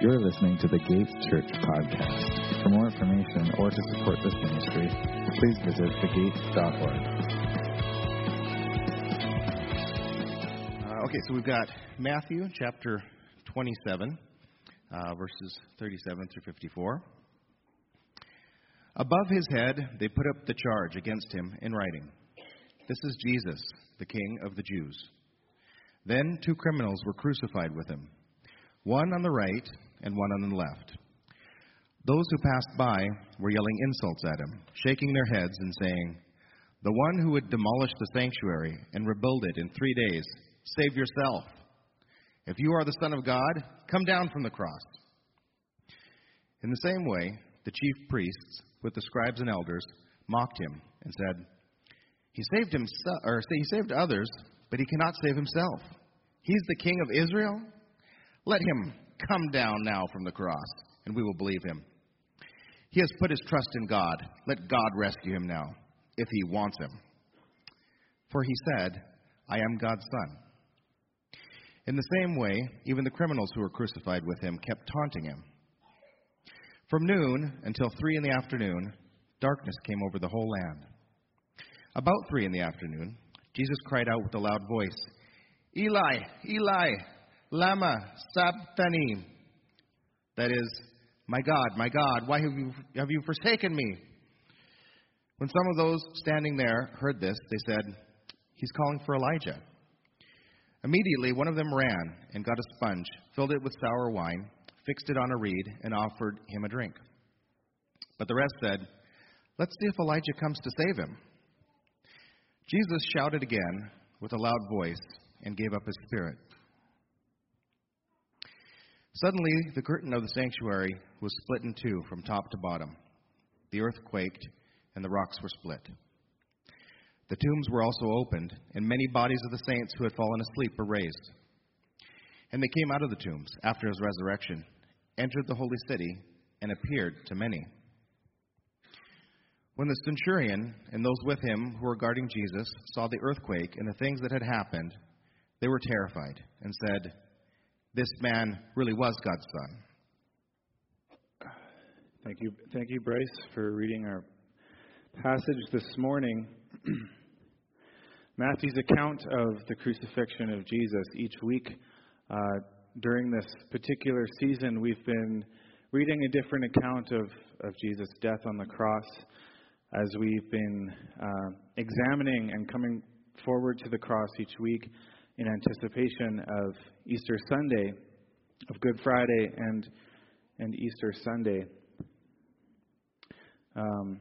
You're listening to the Gates Church podcast. For more information or to support this ministry, please visit thegates.org. Uh, okay, so we've got Matthew chapter 27, uh, verses 37 through 54. Above his head, they put up the charge against him in writing This is Jesus, the King of the Jews. Then two criminals were crucified with him, one on the right and one on the left. Those who passed by were yelling insults at him, shaking their heads and saying, The one who would demolish the sanctuary and rebuild it in three days, save yourself. If you are the Son of God, come down from the cross. In the same way, the chief priests, with the scribes and elders, mocked him and said, He saved himself, or he saved others, but he cannot save himself. He's the King of Israel. Let him come down now from the cross, and we will believe him. He has put his trust in God. Let God rescue him now, if he wants him. For he said, I am God's son. In the same way, even the criminals who were crucified with him kept taunting him. From noon until three in the afternoon, darkness came over the whole land. About three in the afternoon, Jesus cried out with a loud voice, Eli, Eli, Lama Sabachthani. That is, My God, my God, why have you, have you forsaken me? When some of those standing there heard this, they said, He's calling for Elijah. Immediately, one of them ran and got a sponge, filled it with sour wine, fixed it on a reed, and offered him a drink. But the rest said, Let's see if Elijah comes to save him. Jesus shouted again with a loud voice and gave up his spirit. Suddenly, the curtain of the sanctuary was split in two from top to bottom. The earth quaked, and the rocks were split. The tombs were also opened, and many bodies of the saints who had fallen asleep were raised. And they came out of the tombs after his resurrection, entered the holy city, and appeared to many. When the centurion and those with him who were guarding Jesus saw the earthquake and the things that had happened, they were terrified and said, This man really was God's son. Thank you, thank you, Bryce, for reading our passage this morning. Matthew's account of the crucifixion of Jesus. Each week uh, during this particular season, we've been reading a different account of, of Jesus' death on the cross as we've been uh, examining and coming forward to the cross each week in anticipation of Easter Sunday, of Good Friday, and, and Easter Sunday. Um,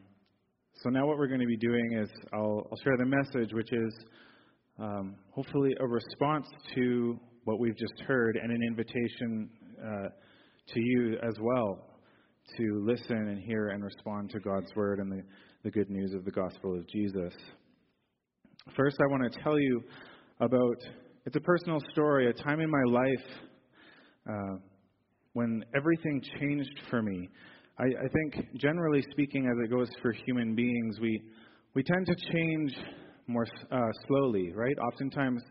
so now what we're going to be doing is I'll, I'll share the message, which is um, hopefully a response to what we've just heard and an invitation uh, to you as well to listen and hear and respond to God's word and the, the good news of the gospel of Jesus. First, I want to tell you about it's a personal story, a time in my life uh, when everything changed for me. I, I think, generally speaking, as it goes for human beings, we we tend to change more uh, slowly, right? Oftentimes,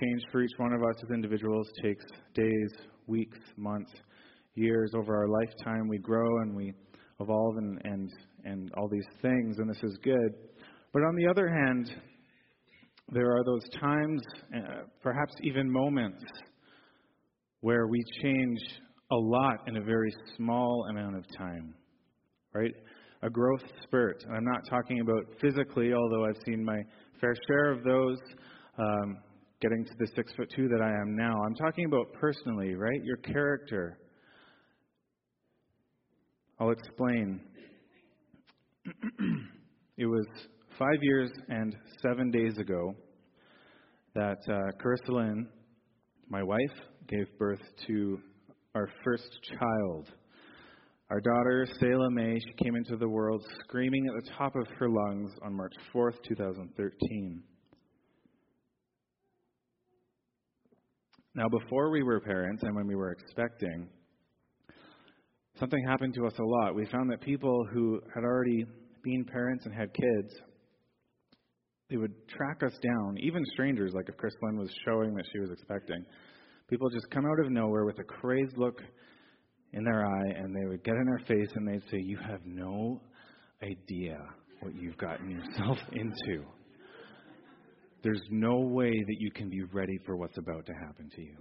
change for each one of us as individuals takes days, weeks, months, years. Over our lifetime, we grow and we evolve and, and, and all these things, and this is good. But on the other hand, there are those times, uh, perhaps even moments, where we change a lot in a very small amount of time, right? A growth spurt. And I'm not talking about physically, although I've seen my fair share of those um, getting to the six foot two that I am now. I'm talking about personally, right? Your character. I'll explain. it was five years and seven days ago that uh, my wife, gave birth to our first child. Our daughter, Selah May, she came into the world screaming at the top of her lungs on March 4th, 2013. Now, before we were parents and when we were expecting, something happened to us a lot. We found that people who had already been parents and had kids, they would track us down, even strangers, like if Chris Lynn was showing that she was expecting. People just come out of nowhere with a crazed look in their eye and they would get in our face and they'd say, You have no idea what you've gotten yourself into. There's no way that you can be ready for what's about to happen to you.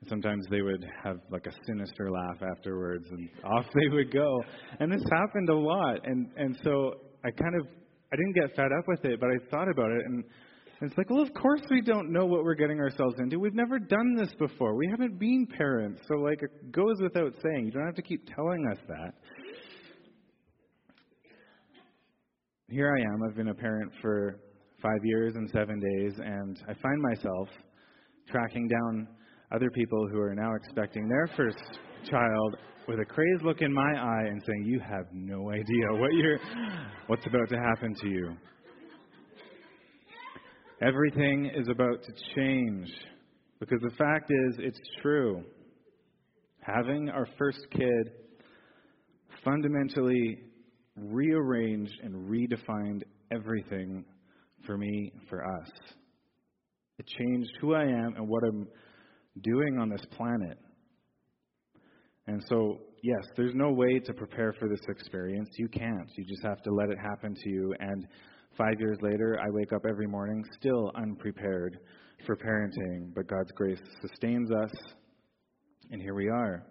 And sometimes they would have like a sinister laugh afterwards and off they would go. And this happened a lot. And and so I kind of I didn't get fed up with it, but I thought about it and it's like, well, of course we don't know what we're getting ourselves into. We've never done this before. We haven't been parents. So, like, it goes without saying. You don't have to keep telling us that. Here I am. I've been a parent for five years and seven days, and I find myself tracking down other people who are now expecting their first child with a crazed look in my eye and saying, You have no idea what you're, what's about to happen to you. Everything is about to change. Because the fact is, it's true. Having our first kid fundamentally rearranged and redefined everything for me, for us. It changed who I am and what I'm doing on this planet. And so, yes, there's no way to prepare for this experience. You can't. You just have to let it happen to you. And Five years later, I wake up every morning still unprepared for parenting, but God's grace sustains us, and here we are.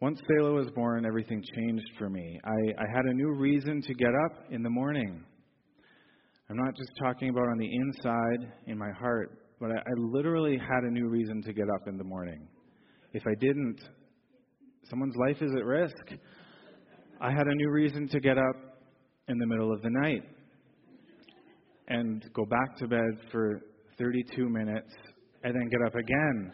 Once Selah was born, everything changed for me. I, I had a new reason to get up in the morning. I'm not just talking about on the inside in my heart, but I, I literally had a new reason to get up in the morning. If I didn't, someone's life is at risk. I had a new reason to get up in the middle of the night and go back to bed for 32 minutes and then get up again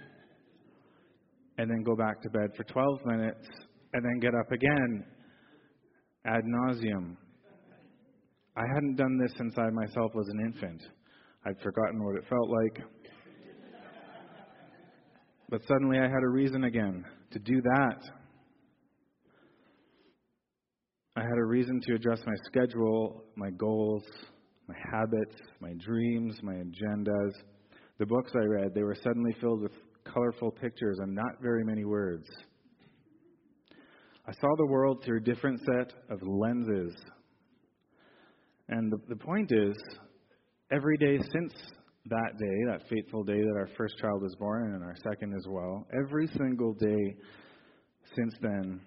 and then go back to bed for 12 minutes and then get up again ad nauseum. I hadn't done this since I myself was an infant. I'd forgotten what it felt like. But suddenly I had a reason again to do that. I had a reason to address my schedule, my goals, my habits, my dreams, my agendas. The books I read, they were suddenly filled with colorful pictures and not very many words. I saw the world through a different set of lenses. And the, the point is, every day since that day, that fateful day that our first child was born and our second as well, every single day since then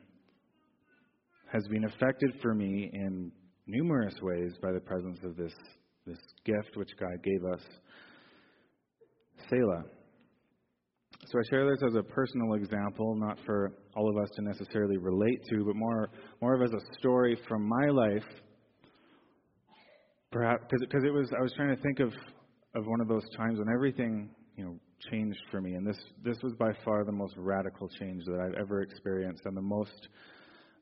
has been affected for me in numerous ways by the presence of this, this gift which God gave us, Selah. So I share this as a personal example, not for all of us to necessarily relate to, but more, more of as a story from my life. Perhaps because it was, I was trying to think of, of one of those times when everything, you know, changed for me, and this this was by far the most radical change that I've ever experienced, and the most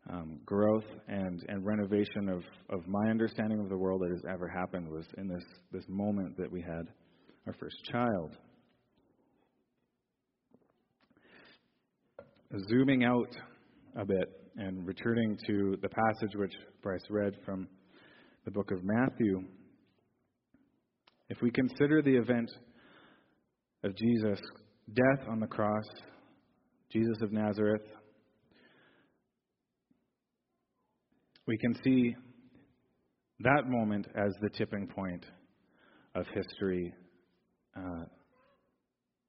um, growth and, and renovation of, of my understanding of the world that has ever happened was in this, this moment that we had our first child. Zooming out a bit and returning to the passage which Bryce read from the book of Matthew, if we consider the event of Jesus' death on the cross, Jesus of Nazareth, we can see that moment as the tipping point of history uh,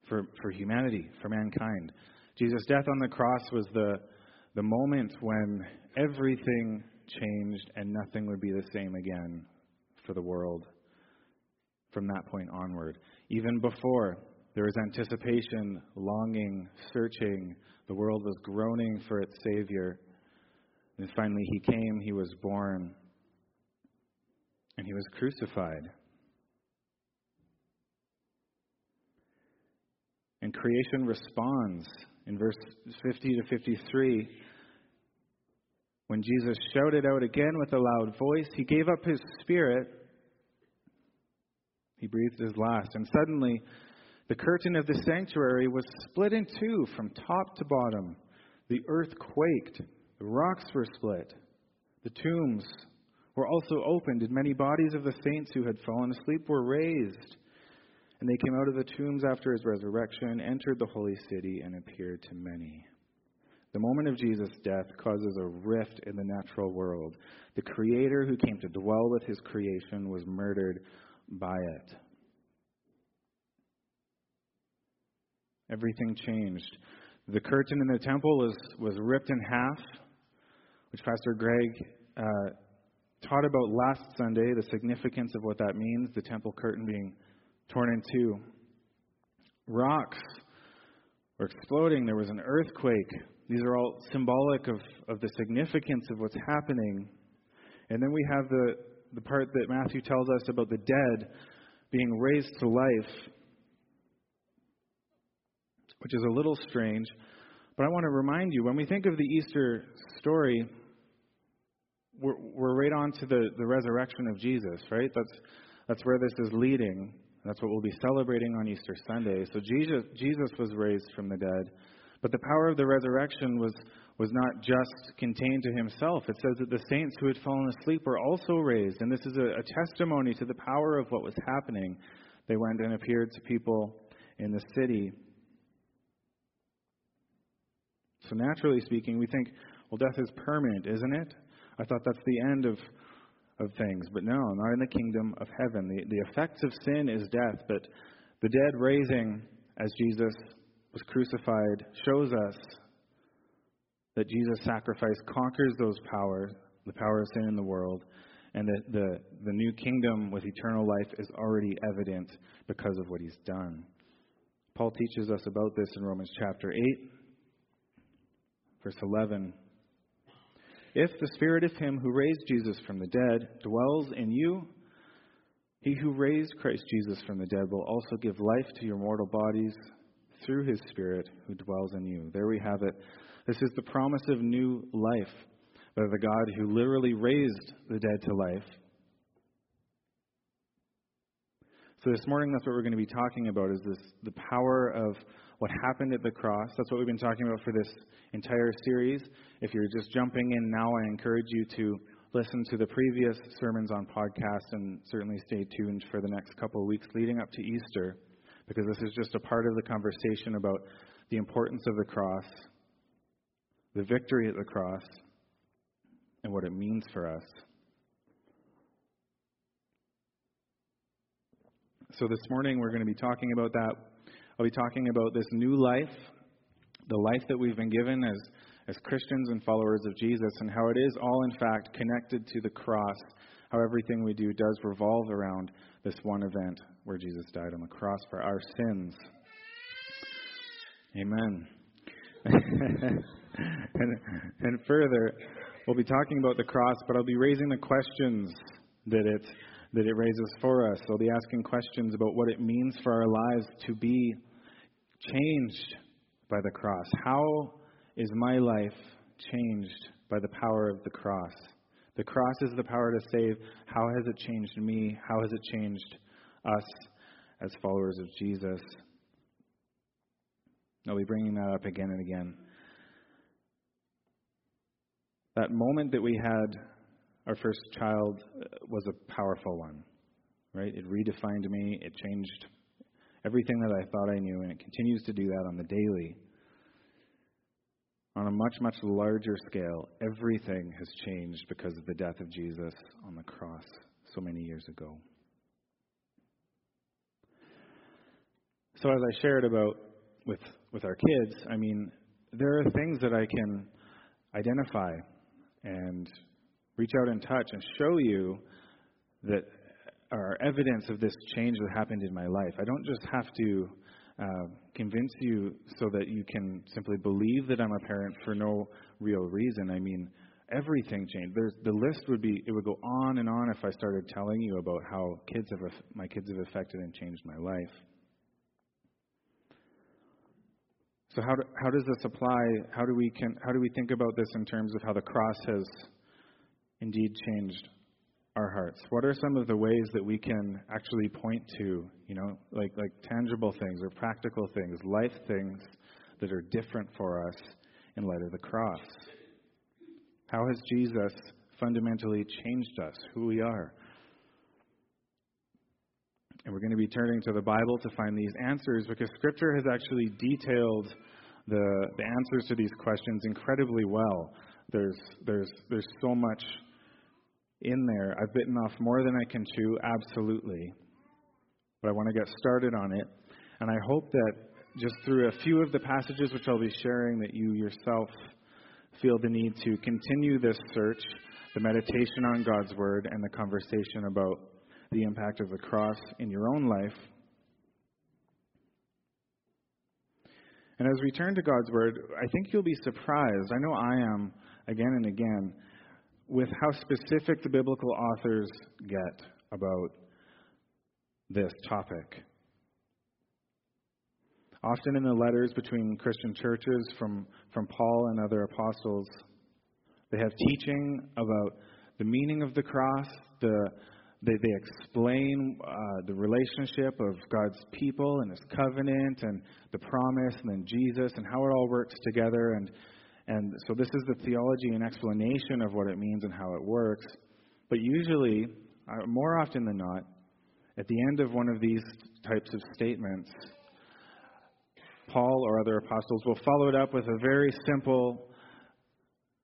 for, for humanity, for mankind. Jesus' death on the cross was the, the moment when everything changed and nothing would be the same again for the world from that point onward. Even before, there was anticipation, longing, searching. The world was groaning for its Savior. And finally, he came, he was born, and he was crucified. And creation responds in verse 50 to 53. When Jesus shouted out again with a loud voice, he gave up his spirit. He breathed his last. And suddenly, the curtain of the sanctuary was split in two from top to bottom. The earth quaked. The rocks were split. The tombs were also opened, and many bodies of the saints who had fallen asleep were raised. And they came out of the tombs after his resurrection, entered the holy city, and appeared to many. The moment of Jesus' death causes a rift in the natural world. The Creator who came to dwell with His creation was murdered by it. Everything changed. The curtain in the temple was, was ripped in half, which Pastor Greg uh, taught about last Sunday, the significance of what that means, the temple curtain being torn in two. Rocks were exploding, there was an earthquake. These are all symbolic of, of the significance of what's happening. And then we have the, the part that Matthew tells us about the dead being raised to life, which is a little strange. But I want to remind you when we think of the Easter story, we're, we're right on to the, the resurrection of Jesus, right? That's, that's where this is leading. That's what we'll be celebrating on Easter Sunday. So Jesus, Jesus was raised from the dead. But the power of the resurrection was, was not just contained to himself. It says that the saints who had fallen asleep were also raised. And this is a, a testimony to the power of what was happening. They went and appeared to people in the city. So, naturally speaking, we think, well, death is permanent, isn't it? I thought that's the end of, of things. But no, not in the kingdom of heaven. The, the effects of sin is death, but the dead raising as Jesus was crucified shows us that Jesus' sacrifice conquers those powers, the power of sin in the world, and that the, the new kingdom with eternal life is already evident because of what he's done. Paul teaches us about this in Romans chapter 8, verse 11. If the spirit of him who raised Jesus from the dead dwells in you, he who raised Christ Jesus from the dead will also give life to your mortal bodies through his spirit who dwells in you. There we have it. This is the promise of new life by the God who literally raised the dead to life. So this morning that's what we're going to be talking about is this the power of what happened at the cross. That's what we've been talking about for this entire series. If you're just jumping in now, I encourage you to listen to the previous sermons on podcast and certainly stay tuned for the next couple of weeks leading up to Easter because this is just a part of the conversation about the importance of the cross, the victory at the cross, and what it means for us. So this morning we're going to be talking about that I'll be talking about this new life, the life that we've been given as, as Christians and followers of Jesus, and how it is all, in fact, connected to the cross, how everything we do does revolve around this one event where Jesus died on the cross for our sins. Amen. and, and further, we'll be talking about the cross, but I'll be raising the questions that it that it raises for us. I'll be asking questions about what it means for our lives to be changed by the cross? How is my life changed by the power of the cross? The cross is the power to save. How has it changed me? How has it changed us as followers of Jesus? I'll be bringing that up again and again. That moment that we had our first child uh, was a powerful one, right? It redefined me, it changed everything that I thought I knew, and it continues to do that on the daily. On a much, much larger scale, everything has changed because of the death of Jesus on the cross so many years ago. So, as I shared about with, with our kids, I mean, there are things that I can identify and reach out and touch and show you that are evidence of this change that happened in my life. I don't just have to uh, convince you so that you can simply believe that I'm a parent for no real reason. I mean, everything changed. There's, the list would be it would go on and on if I started telling you about how kids have my kids have affected and changed my life. So how do, how does this apply? How do we can how do we think about this in terms of how the cross has indeed changed our hearts? What are some of the ways that we can actually point to, you know, like like tangible things or practical things, life things that are different for us in light of the cross? How has Jesus fundamentally changed us, who we are? And we're going to be turning to the Bible to find these answers because Scripture has actually detailed the, the answers to these questions incredibly well. There's, there's, there's so much in there. I've bitten off more than I can chew, absolutely. But I want to get started on it. And I hope that just through a few of the passages which I'll be sharing, that you yourself feel the need to continue this search, the meditation on God's Word, and the conversation about the impact of the cross in your own life. And as we turn to God's Word, I think you'll be surprised. I know I am again and again with how specific the biblical authors get about this topic. Often in the letters between Christian churches from, from Paul and other apostles, they have teaching about the meaning of the cross, the, they, they explain uh, the relationship of God's people and His covenant and the promise and then Jesus and how it all works together. And, and so this is the theology and explanation of what it means and how it works. But usually, uh, more often than not, at the end of one of these types of statements, Paul or other apostles will follow it up with a very simple,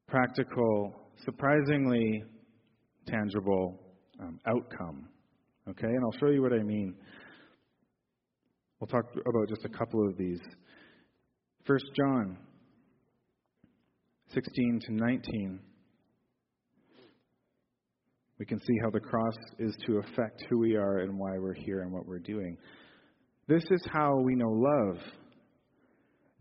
practical, surprisingly tangible um, outcome. Okay, and I'll show you what I mean. We'll talk about just a couple of these. First John 16 to 19. We can see how the cross is to affect who we are and why we're here and what we're doing. This is how we know love.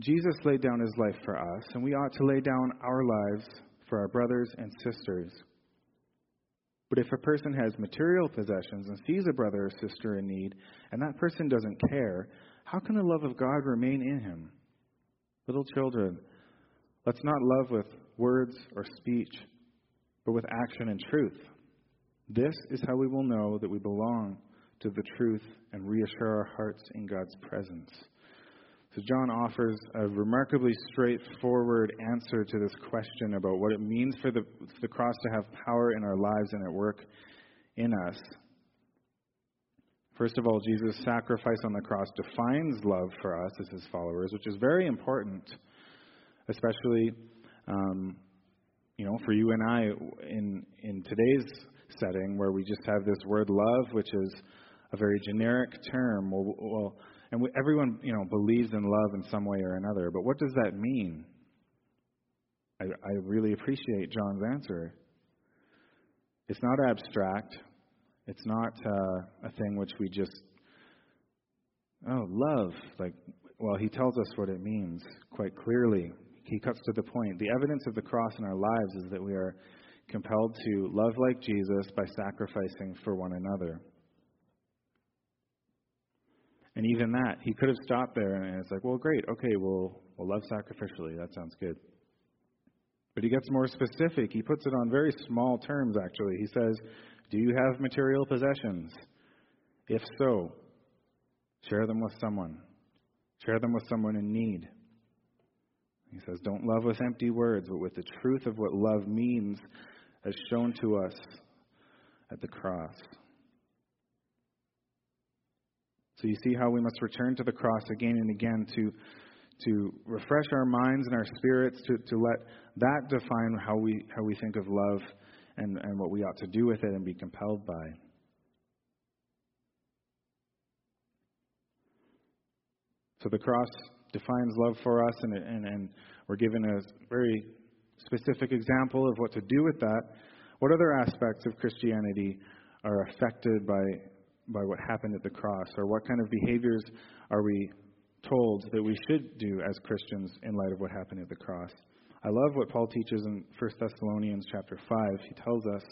Jesus laid down his life for us, and we ought to lay down our lives for our brothers and sisters. But if a person has material possessions and sees a brother or sister in need, and that person doesn't care, how can the love of God remain in him? Little children, let's not love with words or speech, but with action and truth. This is how we will know that we belong to the truth and reassure our hearts in God's presence. So, John offers a remarkably straightforward answer to this question about what it means for the, the cross to have power in our lives and at work in us. First of all, Jesus' sacrifice on the cross defines love for us as his followers, which is very important, especially, um, you know, for you and I in in today's setting where we just have this word love, which is a very generic term. Well, well and we, everyone, you know, believes in love in some way or another. But what does that mean? I, I really appreciate John's answer. It's not abstract. It's not uh, a thing which we just, oh, love. Like, well, he tells us what it means quite clearly. He cuts to the point. The evidence of the cross in our lives is that we are compelled to love like Jesus by sacrificing for one another. And even that, he could have stopped there and it's like, well, great, okay, we'll, we'll love sacrificially. That sounds good. But he gets more specific. He puts it on very small terms, actually. He says, Do you have material possessions? If so, share them with someone. Share them with someone in need. He says, Don't love with empty words, but with the truth of what love means as shown to us at the cross. So you see how we must return to the cross again and again to, to refresh our minds and our spirits, to, to let that define how we, how we think of love and, and what we ought to do with it and be compelled by. So the cross defines love for us, and, and, and we're given a very specific example of what to do with that. What other aspects of Christianity are affected by by what happened at the cross? Or what kind of behaviors are we told that we should do as Christians in light of what happened at the cross? I love what Paul teaches in 1 Thessalonians chapter 5. He tells us,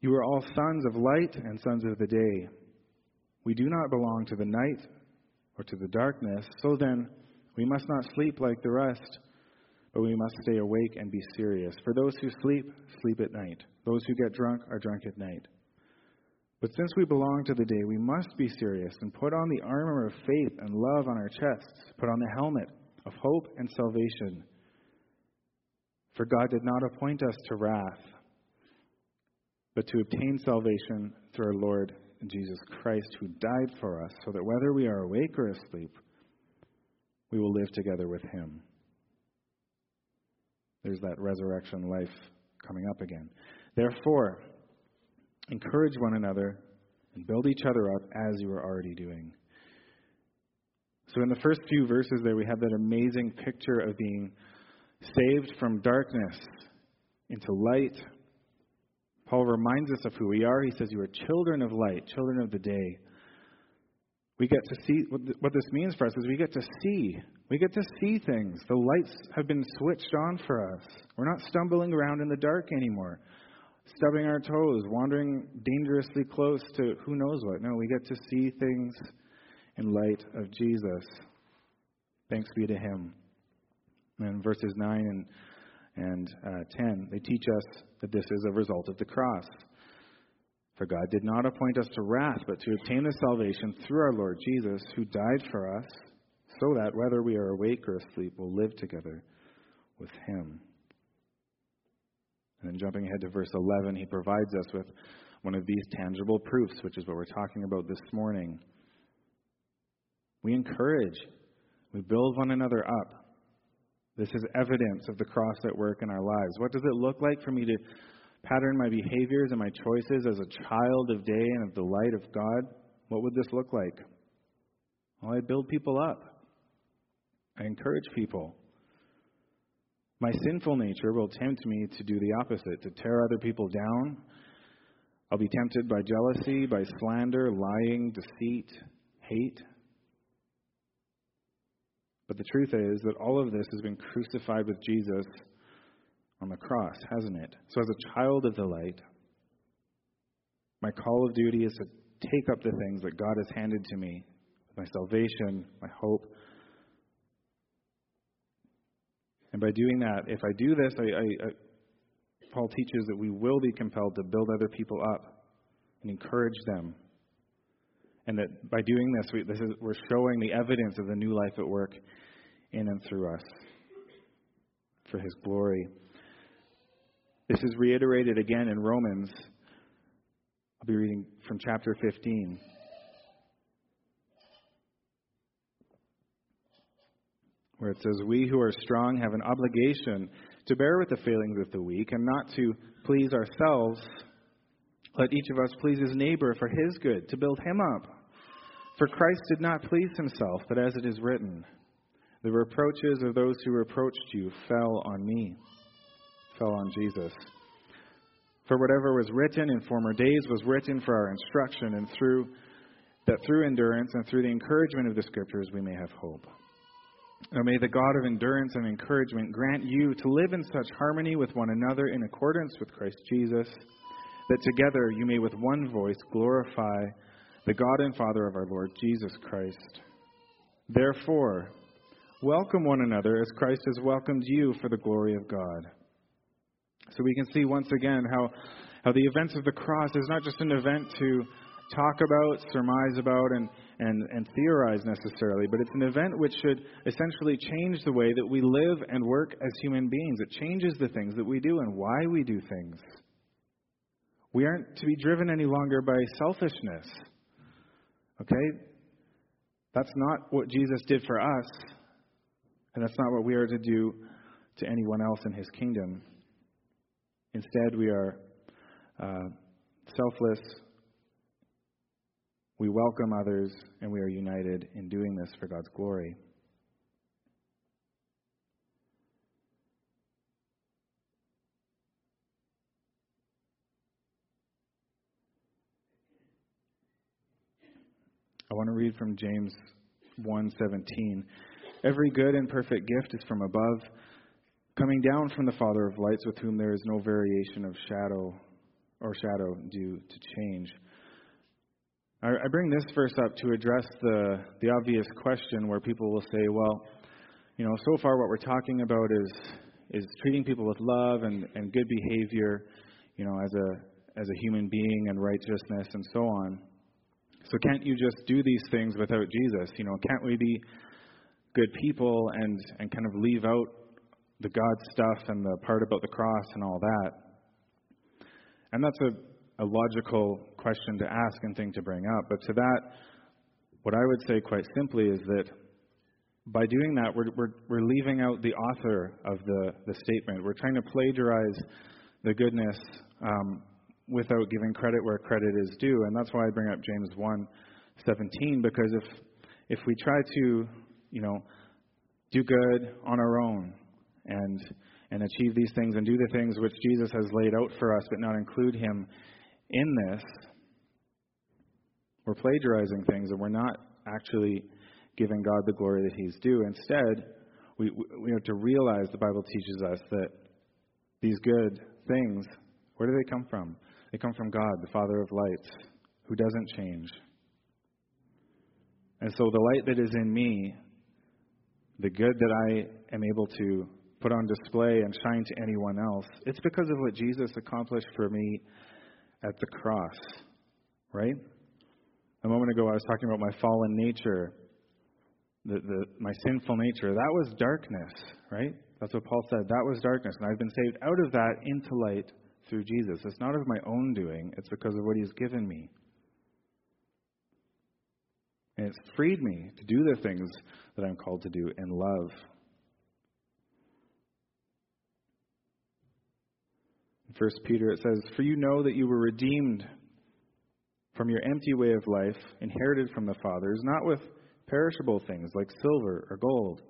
You are all sons of light and sons of the day. We do not belong to the night or to the darkness. So then, we must not sleep like the rest, but we must stay awake and be serious. For those who sleep, sleep at night. Those who get drunk are drunk at night. But since we belong to the day, we must be serious and put on the armor of faith and love on our chests, put on the helmet of hope and salvation. For God did not appoint us to wrath, but to obtain salvation through our Lord Jesus Christ, who died for us, so that whether we are awake or asleep, we will live together with him. There's that resurrection life coming up again. Therefore, encourage one another and build each other up as you are already doing. So, in the first few verses there, we have that amazing picture of being saved from darkness into light. Paul reminds us of who we are. He says, You are children of light, children of the day. We get to see what this means for us is we get to see. We get to see things. The lights have been switched on for us. We're not stumbling around in the dark anymore, stubbing our toes, wandering dangerously close to who knows what. No, we get to see things in light of Jesus. Thanks be to Him. And verses 9 and, and uh, 10, they teach us that this is a result of the cross. For God did not appoint us to wrath, but to obtain the salvation through our Lord Jesus, who died for us, so that whether we are awake or asleep, we'll live together with Him. And then jumping ahead to verse 11, he provides us with one of these tangible proofs, which is what we're talking about this morning. We encourage, we build one another up. This is evidence of the cross at work in our lives. What does it look like for me to pattern my behaviors and my choices as a child of day and of the light of God? What would this look like? Well, I build people up. I encourage people. My sinful nature will tempt me to do the opposite, to tear other people down. I'll be tempted by jealousy, by slander, lying, deceit, hate. But the truth is that all of this has been crucified with Jesus on the cross, hasn't it? So, as a child of the light, my call of duty is to take up the things that God has handed to me my salvation, my hope. And by doing that, if I do this, I, I, I, Paul teaches that we will be compelled to build other people up and encourage them and that by doing this, we, this is, we're showing the evidence of the new life at work in and through us for His glory. This is reiterated again in Romans. I'll be reading from chapter 15. Where it says, We who are strong have an obligation to bear with the failings of the weak and not to please ourselves. Let each of us please his neighbor for his good, to build him up. For Christ did not please himself, but as it is written, The reproaches of those who reproached you fell on me, fell on Jesus. For whatever was written in former days was written for our instruction, and through that through endurance and through the encouragement of the Scriptures we may have hope. Now may the God of endurance and encouragement grant you to live in such harmony with one another in accordance with Christ Jesus, that together you may with one voice glorify the God and Father of our Lord Jesus Christ. Therefore, welcome one another as Christ has welcomed you for the glory of God. So we can see once again how, how the events of the cross is not just an event to talk about, surmise about, and, and, and theorize necessarily, but it's an event which should essentially change the way that we live and work as human beings. It changes the things that we do and why we do things. We aren't to be driven any longer by selfishness. Okay? That's not what Jesus did for us, and that's not what we are to do to anyone else in his kingdom. Instead, we are uh, selfless, we welcome others, and we are united in doing this for God's glory. I want to read from James 1:17. Every good and perfect gift is from above, coming down from the Father of lights, with whom there is no variation of shadow or shadow due to change. I bring this verse up to address the, the obvious question where people will say, well, you know, so far what we're talking about is is treating people with love and, and good behavior, you know, as a as a human being and righteousness and so on. So can't you just do these things without Jesus? You know, can't we be good people and, and kind of leave out the God stuff and the part about the cross and all that? And that's a, a logical question to ask and thing to bring up. But to that, what I would say quite simply is that by doing that, we're, we're, we're leaving out the author of the, the statement. We're trying to plagiarize the goodness um, without giving credit where credit is due. And that's why I bring up James 1 17, because if, if we try to, you know, do good on our own and, and achieve these things and do the things which Jesus has laid out for us, but not include Him in this, we're plagiarizing things and we're not actually giving God the glory that He's due. Instead, we, we have to realize the Bible teaches us that these good things, where do they come from? They come from God, the Father of lights, who doesn't change. And so the light that is in me, the good that I am able to put on display and shine to anyone else, it's because of what Jesus accomplished for me at the cross, right? A moment ago, I was talking about my fallen nature, the, the, my sinful nature. That was darkness, right? That's what Paul said. That was darkness. And I've been saved out of that into light through Jesus. It's not of my own doing, it's because of what He's given me. And it's freed me to do the things that I'm called to do in love. 1 Peter it says, For you know that you were redeemed from your empty way of life, inherited from the fathers, not with perishable things like silver or gold,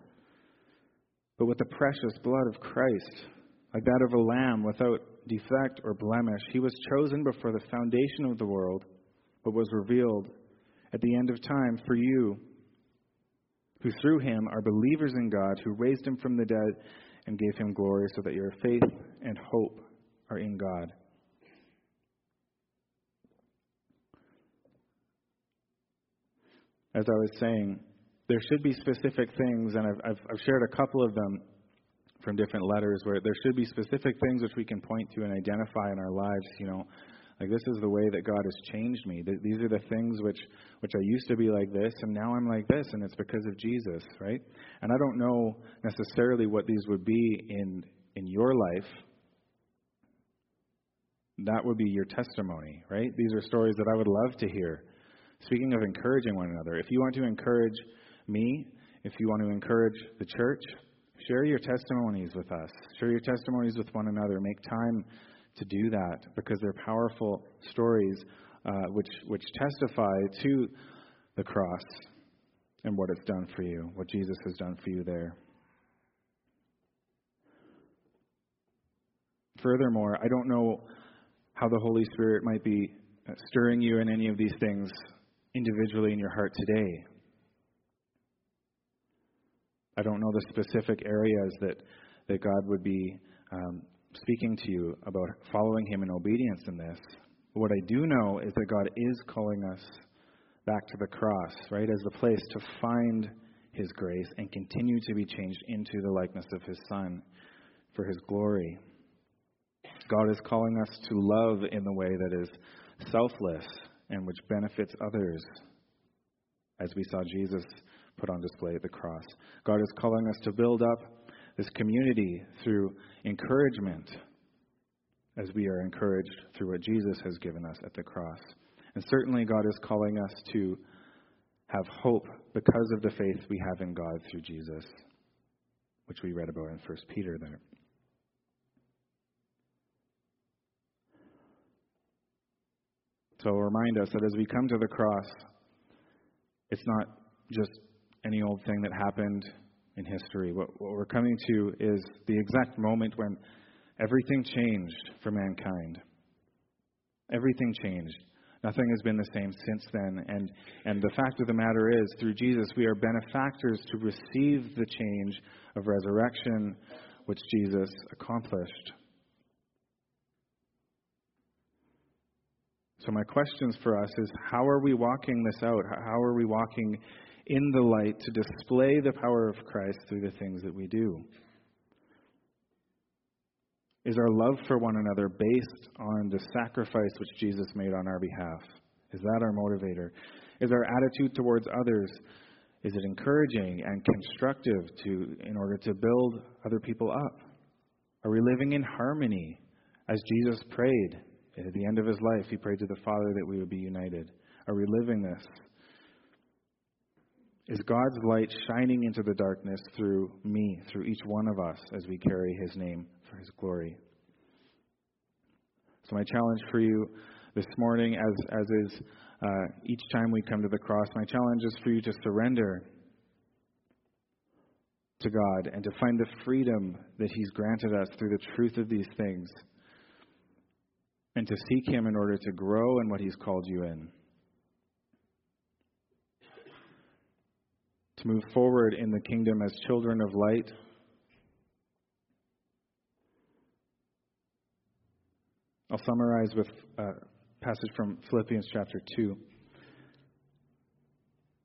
but with the precious blood of Christ, like that of a lamb without defect or blemish. He was chosen before the foundation of the world, but was revealed at the end of time for you, who through him are believers in God, who raised him from the dead and gave him glory, so that your faith and hope are in God. As I was saying, there should be specific things, and I've, I've, I've shared a couple of them from different letters where there should be specific things which we can point to and identify in our lives, you know, like this is the way that God has changed me. These are the things which which I used to be like this, and now I'm like this, and it's because of Jesus, right? And I don't know necessarily what these would be in in your life. That would be your testimony, right? These are stories that I would love to hear. Speaking of encouraging one another, if you want to encourage me, if you want to encourage the church, share your testimonies with us. Share your testimonies with one another. Make time to do that because they're powerful stories uh, which, which testify to the cross and what it's done for you, what Jesus has done for you there. Furthermore, I don't know how the Holy Spirit might be stirring you in any of these things individually in your heart today. I don't know the specific areas that, that God would be um, speaking to you about following Him in obedience in this. But what I do know is that God is calling us back to the cross, right, as the place to find His grace and continue to be changed into the likeness of His Son for His glory. God is calling us to love in the way that is selfless and which benefits others, as we saw Jesus put on display at the cross. God is calling us to build up this community through encouragement as we are encouraged through what Jesus has given us at the cross. And certainly, God is calling us to have hope because of the faith we have in God through Jesus, which we read about in 1 Peter there. So remind us that as we come to the cross, it's not just any old thing that happened in history. What, what we're coming to is the exact moment when everything changed for mankind. Everything changed. Nothing has been the same since then. And, and the fact of the matter is, through Jesus, we are benefactors to receive the change of resurrection which Jesus accomplished. So, my questions for us is how are we walking this out? How are we walking in the light to display the power of Christ through the things that we do? Is our love for one another based on the sacrifice which Jesus made on our behalf? Is that our motivator? Is our attitude towards others is it encouraging and constructive to in order to build other people up? Are we living in harmony as Jesus prayed at the end of his life? He prayed to the Father that we would be united. Are we living this? is God's light shining into the darkness through me, through each one of us as we carry his name for his glory. So, my challenge for you this morning, as, as is uh, each time we come to the cross, my challenge is for you to surrender to God and to find the freedom that He's granted us through the truth of these things and to seek Him in order to grow in what He's called you in. To move forward in the kingdom as children of light. I'll summarize with a passage from Philippians chapter 2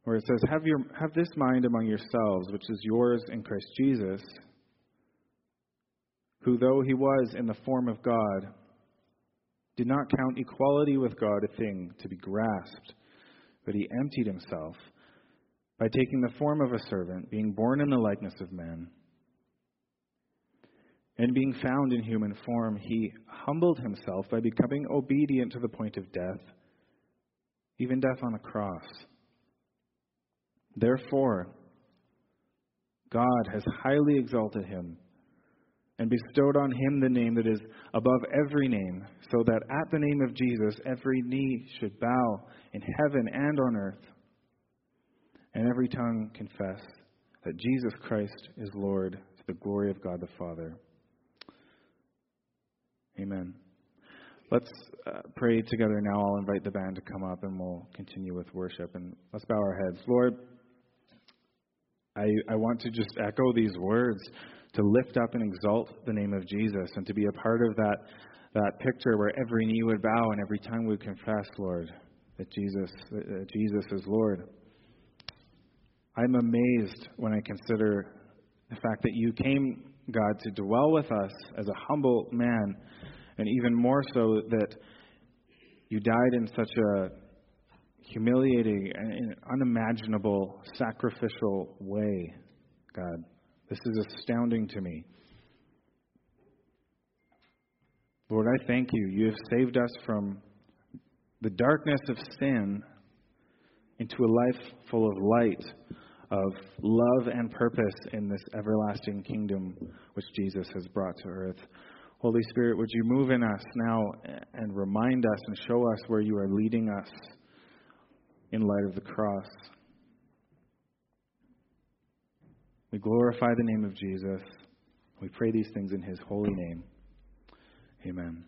where it says, have, your, have this mind among yourselves, which is yours in Christ Jesus, who, though he was in the form of God, did not count equality with God a thing to be grasped, but he emptied himself by taking the form of a servant, being born in the likeness of men. And being found in human form, he humbled himself by becoming obedient to the point of death, even death on a cross. Therefore, God has highly exalted him and bestowed on him the name that is above every name, so that at the name of Jesus every knee should bow in heaven and on earth, and every tongue confess that Jesus Christ is Lord to the glory of God the Father. Amen. Let's uh, pray together now. I'll invite the band to come up and we'll continue with worship. And let's bow our heads. Lord, I, I want to just echo these words to lift up and exalt the name of Jesus and to be a part of that, that picture where every knee would bow and every tongue would confess, Lord, that Jesus, that Jesus is Lord. I'm amazed when I consider the fact that you came, God, to dwell with us as a humble man, and even more so that you died in such a humiliating and unimaginable sacrificial way, God. This is astounding to me. Lord, I thank you. You have saved us from the darkness of sin into a life full of light, of love and purpose in this everlasting kingdom which Jesus has brought to earth. Holy Spirit, would you move in us now and remind us and show us where you are leading us? in light of the cross. We glorify the name of Jesus. We pray these things in his holy name. Amen.